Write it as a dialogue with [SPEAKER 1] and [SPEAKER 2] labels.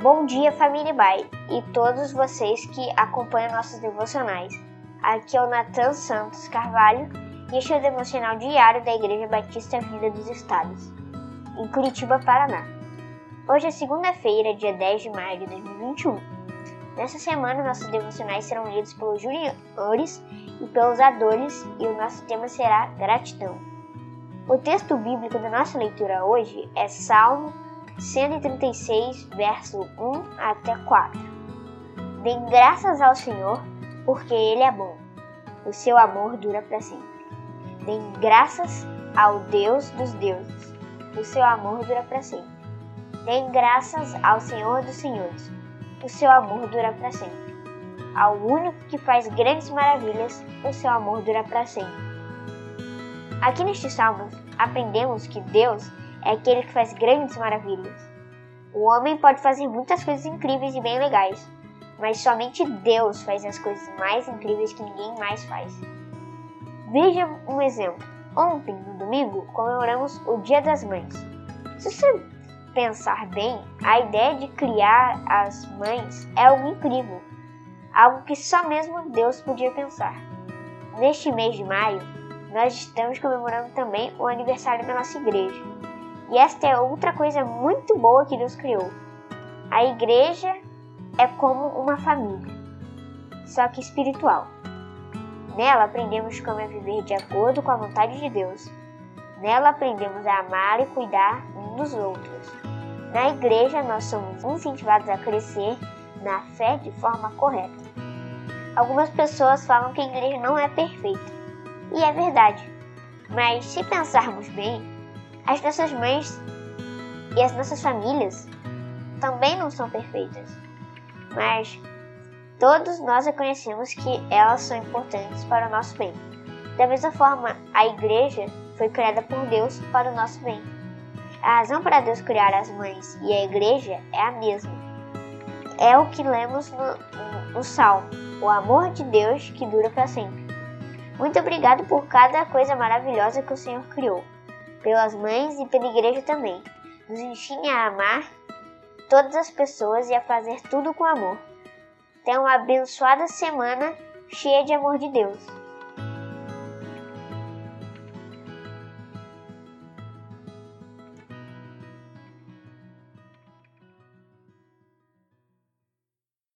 [SPEAKER 1] Bom dia, família Bai e todos vocês que acompanham nossos devocionais. Aqui é o Natan Santos Carvalho e este é o devocional diário da Igreja Batista Vida dos Estados, em Curitiba, Paraná. Hoje é segunda-feira, dia 10 de maio de 2021. Nessa semana, nossos devocionais serão lidos pelos juniores e pelos adores e o nosso tema será gratidão. O texto bíblico da nossa leitura hoje é Salmo 136, verso 1 até 4. Deem graças ao Senhor, porque Ele é bom. O seu amor dura para sempre. Deem graças ao Deus dos deuses. O seu amor dura para sempre. Deem graças ao Senhor dos senhores. O seu amor dura para sempre. Ao único que faz grandes maravilhas, o seu amor dura para sempre. Aqui neste salmo aprendemos que Deus é aquele que faz grandes maravilhas. O homem pode fazer muitas coisas incríveis e bem legais, mas somente Deus faz as coisas mais incríveis que ninguém mais faz. Veja um exemplo. Ontem, no domingo, comemoramos o Dia das Mães. Se você pensar bem, a ideia de criar as mães é algo incrível, algo que só mesmo Deus podia pensar. Neste mês de maio, nós estamos comemorando também o aniversário da nossa igreja. E esta é outra coisa muito boa que Deus criou. A igreja é como uma família, só que espiritual. Nela aprendemos como é viver de acordo com a vontade de Deus. Nela aprendemos a amar e cuidar uns dos outros. Na igreja, nós somos incentivados a crescer na fé de forma correta. Algumas pessoas falam que a igreja não é perfeita, e é verdade. Mas se pensarmos bem, as nossas mães e as nossas famílias também não são perfeitas, mas todos nós reconhecemos que elas são importantes para o nosso bem. Da mesma forma, a igreja foi criada por Deus para o nosso bem. A razão para Deus criar as mães e a igreja é a mesma. É o que lemos no, no Salmo: o amor de Deus que dura para sempre. Muito obrigado por cada coisa maravilhosa que o Senhor criou pelas mães e pela igreja também. Nos ensine a amar todas as pessoas e a fazer tudo com amor. Tenha uma abençoada semana cheia de amor de Deus.